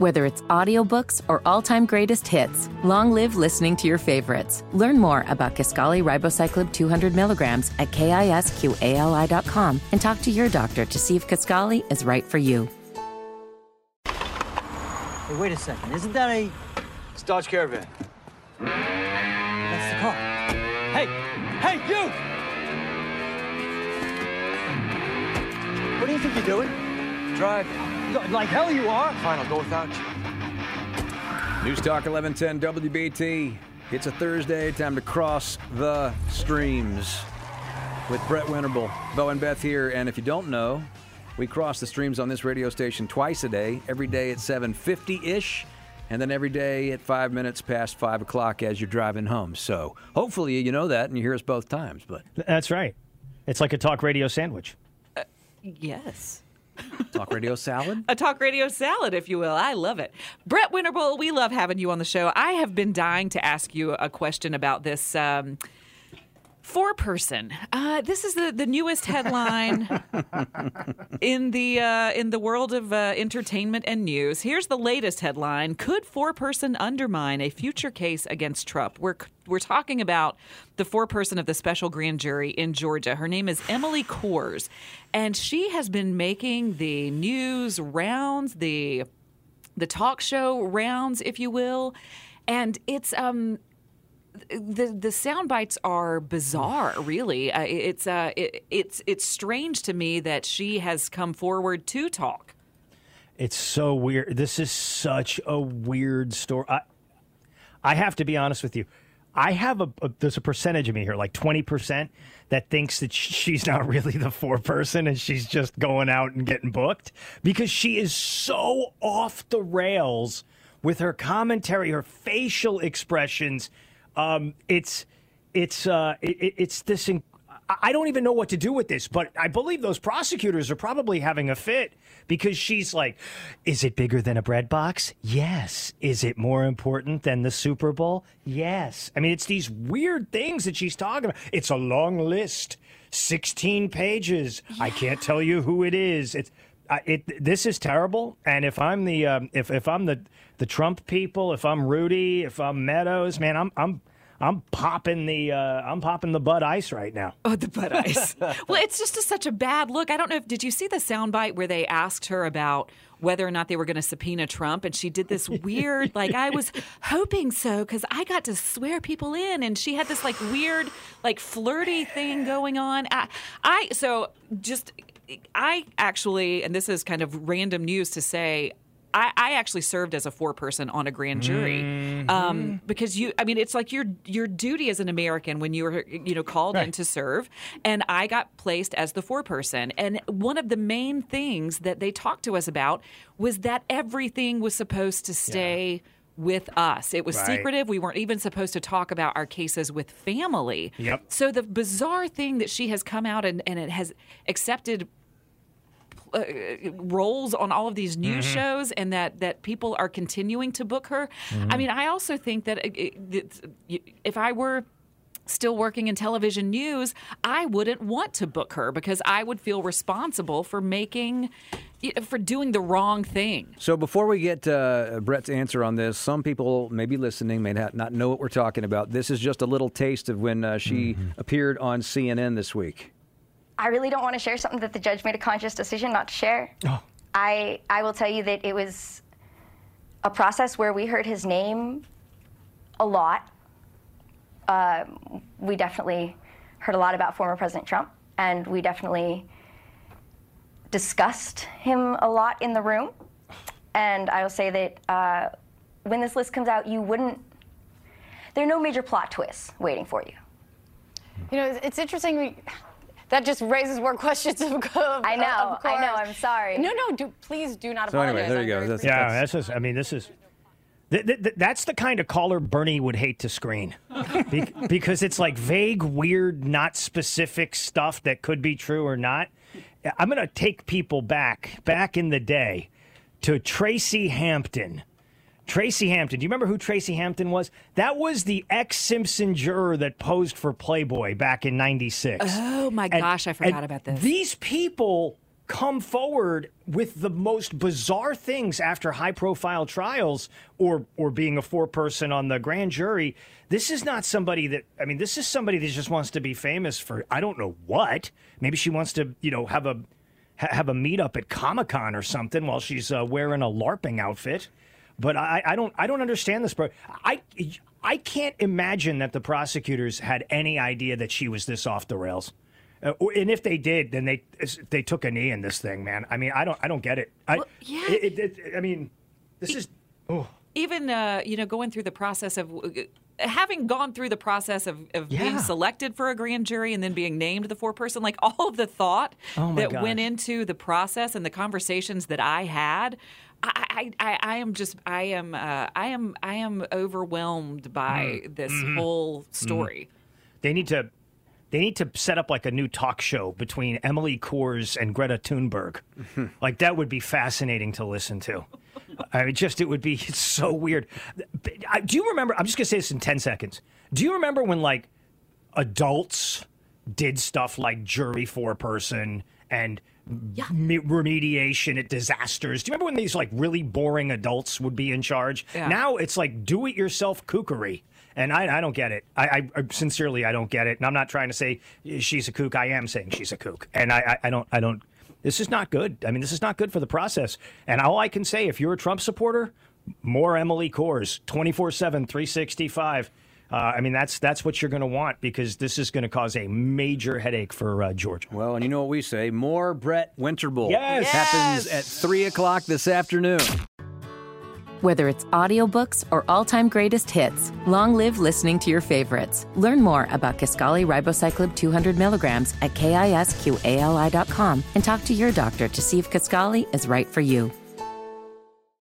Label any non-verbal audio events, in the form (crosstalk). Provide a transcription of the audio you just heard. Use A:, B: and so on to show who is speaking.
A: Whether it's audiobooks or all-time greatest hits, long live listening to your favorites. Learn more about Kisqali Ribociclib 200 milligrams at kisqali.com and talk to your doctor to see if Kisqali is right for you.
B: Hey, wait a second. Isn't that a...
C: It's Dodge Caravan.
B: That's the car. Hey! Hey, you! What do you think you're doing?
C: Drive.
B: Like hell you are.
C: Fine, I'll go without you.
D: News Talk 1110 WBT. It's a Thursday, time to cross the streams with Brett Winterble, Bo and Beth here. And if you don't know, we cross the streams on this radio station twice a day, every day at 7.50-ish, and then every day at five minutes past 5 o'clock as you're driving home. So hopefully you know that and you hear us both times. But
E: That's right. It's like a talk radio sandwich.
F: Uh, yes.
D: Talk Radio Salad?
F: A talk radio salad, if you will. I love it. Brett Winterble, we love having you on the show. I have been dying to ask you a question about this. Um, Foreperson. Uh, this is the, the newest headline (laughs) in the uh, in the world of uh, entertainment and news. Here's the latest headline: Could foreperson undermine a future case against Trump? We're we're talking about the foreperson of the special grand jury in Georgia. Her name is Emily Kohrs, and she has been making the news rounds, the the talk show rounds, if you will, and it's um the the sound bites are bizarre. Really, uh, it's uh, it, it's it's strange to me that she has come forward to talk.
E: It's so weird. This is such a weird story. I, I have to be honest with you. I have a, a there's a percentage of me here, like twenty percent, that thinks that she's not really the foreperson and she's just going out and getting booked because she is so off the rails with her commentary, her facial expressions. Um, it's it's uh, it, it's this. In- I- don't even know what to do with this, but I believe those prosecutors are probably having a fit because she's like, "Is it bigger than a bread box? Yes. Is it more important than the Super Bowl? Yes." I mean, it's these weird things that she's talking about. It's a long list, sixteen pages. I can't tell you who it is. It's uh, it. This is terrible. And if I'm the um, if if I'm the the Trump people, if I'm Rudy, if I'm Meadows, man, I'm I'm I'm popping the uh, I'm popping the Bud Ice right now.
F: Oh, the butt ice. (laughs) well, it's just a, such a bad look. I don't know if did you see the soundbite where they asked her about whether or not they were going to subpoena Trump, and she did this (laughs) weird like I was hoping so because I got to swear people in, and she had this like weird like flirty thing going on. I, I so just I actually, and this is kind of random news to say. I, I actually served as a foreperson on a grand jury
E: Mm-hmm.
F: um, because you. I mean, it's like your your duty as an American when you were you know called in to serve, and I got placed as the foreperson. And one of the main things that they talked to us about was that everything was supposed to stay. With us. It was
E: Right.
F: secretive. We weren't even supposed to talk about our cases with family.
E: Yep.
F: So the bizarre thing that she has come out and, and it has accepted uh, roles on all of these news
E: Mm-hmm.
F: shows and that that people are continuing to book her.
E: Mm-hmm.
F: I mean, I also think that it, it, if I were still working in television news, I wouldn't want to book her because I would feel responsible for making for doing the wrong thing.
D: So before we get uh, Brett's answer on this, some people may be listening, may not, not know what we're talking about. This is just a little taste of when uh, she appeared on CNN this week.
G: I really don't want to share something that the judge made a conscious decision not to share.
E: Oh.
G: I I will tell you that it was a process where we heard his name a lot. Um, we definitely heard a lot about former President Trump, and we definitely discussed him a lot in the room. And I will say that uh, when this list comes out, you wouldn't. There are no major plot twists waiting for you.
H: You know, it's- it's interesting. We, that just raises more (laughs) questions. Of, of
G: I know,
H: of
G: I know, I'm sorry.
H: No, no, do, please do not
D: So
H: apologize.
D: anyway, there you
H: I'm
D: go. That's-
E: Yeah, that's just. I mean, this is. Th- th- th- that's the kind of caller Bernie would hate to screen, (laughs) Be- because it's like vague, weird, not specific stuff that could be true or not. I'm going to take people back, back in the day, to Tracy Hampton. Tracy Hampton. Do you remember who Tracy Hampton was? That was the ex Simpson juror that posed for Playboy back in '96.
F: Oh my
E: And-
F: gosh, I forgot about this.
E: These people come forward with the most bizarre things after high profile trials or or being a foreperson on the grand jury. This is not somebody that I mean, this is somebody that just wants to be famous for I don't know what. Maybe she wants to, you know, have a ha- have a meetup at Comic Con or something while she's uh, wearing a LARPing outfit. But I, I don't I don't understand this. But I I can't imagine that the prosecutors had any idea that she was this off the rails. Uh, and if they did, then they they took a knee in this thing, man. I mean, I don't I don't get it. I,
F: Well, yeah.
E: it- it- it- I mean, this is oh
F: even uh, you know going through the process of having gone through the process of, of being selected for a grand jury and then being named the foreperson like (laughs) all of the thought
E: Oh,
F: that
E: gosh.
F: went into the process and the conversations that i had I, I, I, I am just I am uh, I am I am overwhelmed by
E: Mm.
F: this
E: Mhm.
F: whole story.
E: they need to they need to set up like a new talk show between Emily Kohrs and Greta Thunberg. (laughs) like that would be fascinating to listen to. I mean, just it would be it's so weird. I- Do you remember? I'm just gonna say this in ten seconds. Do you remember when like adults did stuff like jury foreperson and me- remediation at disasters? Do you remember when these like really boring adults would be in charge?
F: Yeah.
E: Now it's like do it yourself kookery. And I, I don't get it. I, I, sincerely I don't get it. And I'm not trying to say eh, she's a kook. I am saying she's a kook. And I, I, I don't I don't. This is not good. I mean, this is not good for the process. And all I can say, if you're a Trump supporter, more Emily Kohrs, 24 7, 365. Uh, I mean, that's that's what you're going to want because this is going to cause a major headache for uh, Georgia.
D: Well, and you know what we say more Brett Winterble.
E: Yes.
D: Happens at 3 o'clock this afternoon.
A: Whether it's audiobooks or all-time greatest hits, long live listening to your favorites. Learn more about Kisqali Ribociclib 200 milligrams at kisqali.com and talk to your doctor to see if Kisqali is right for you.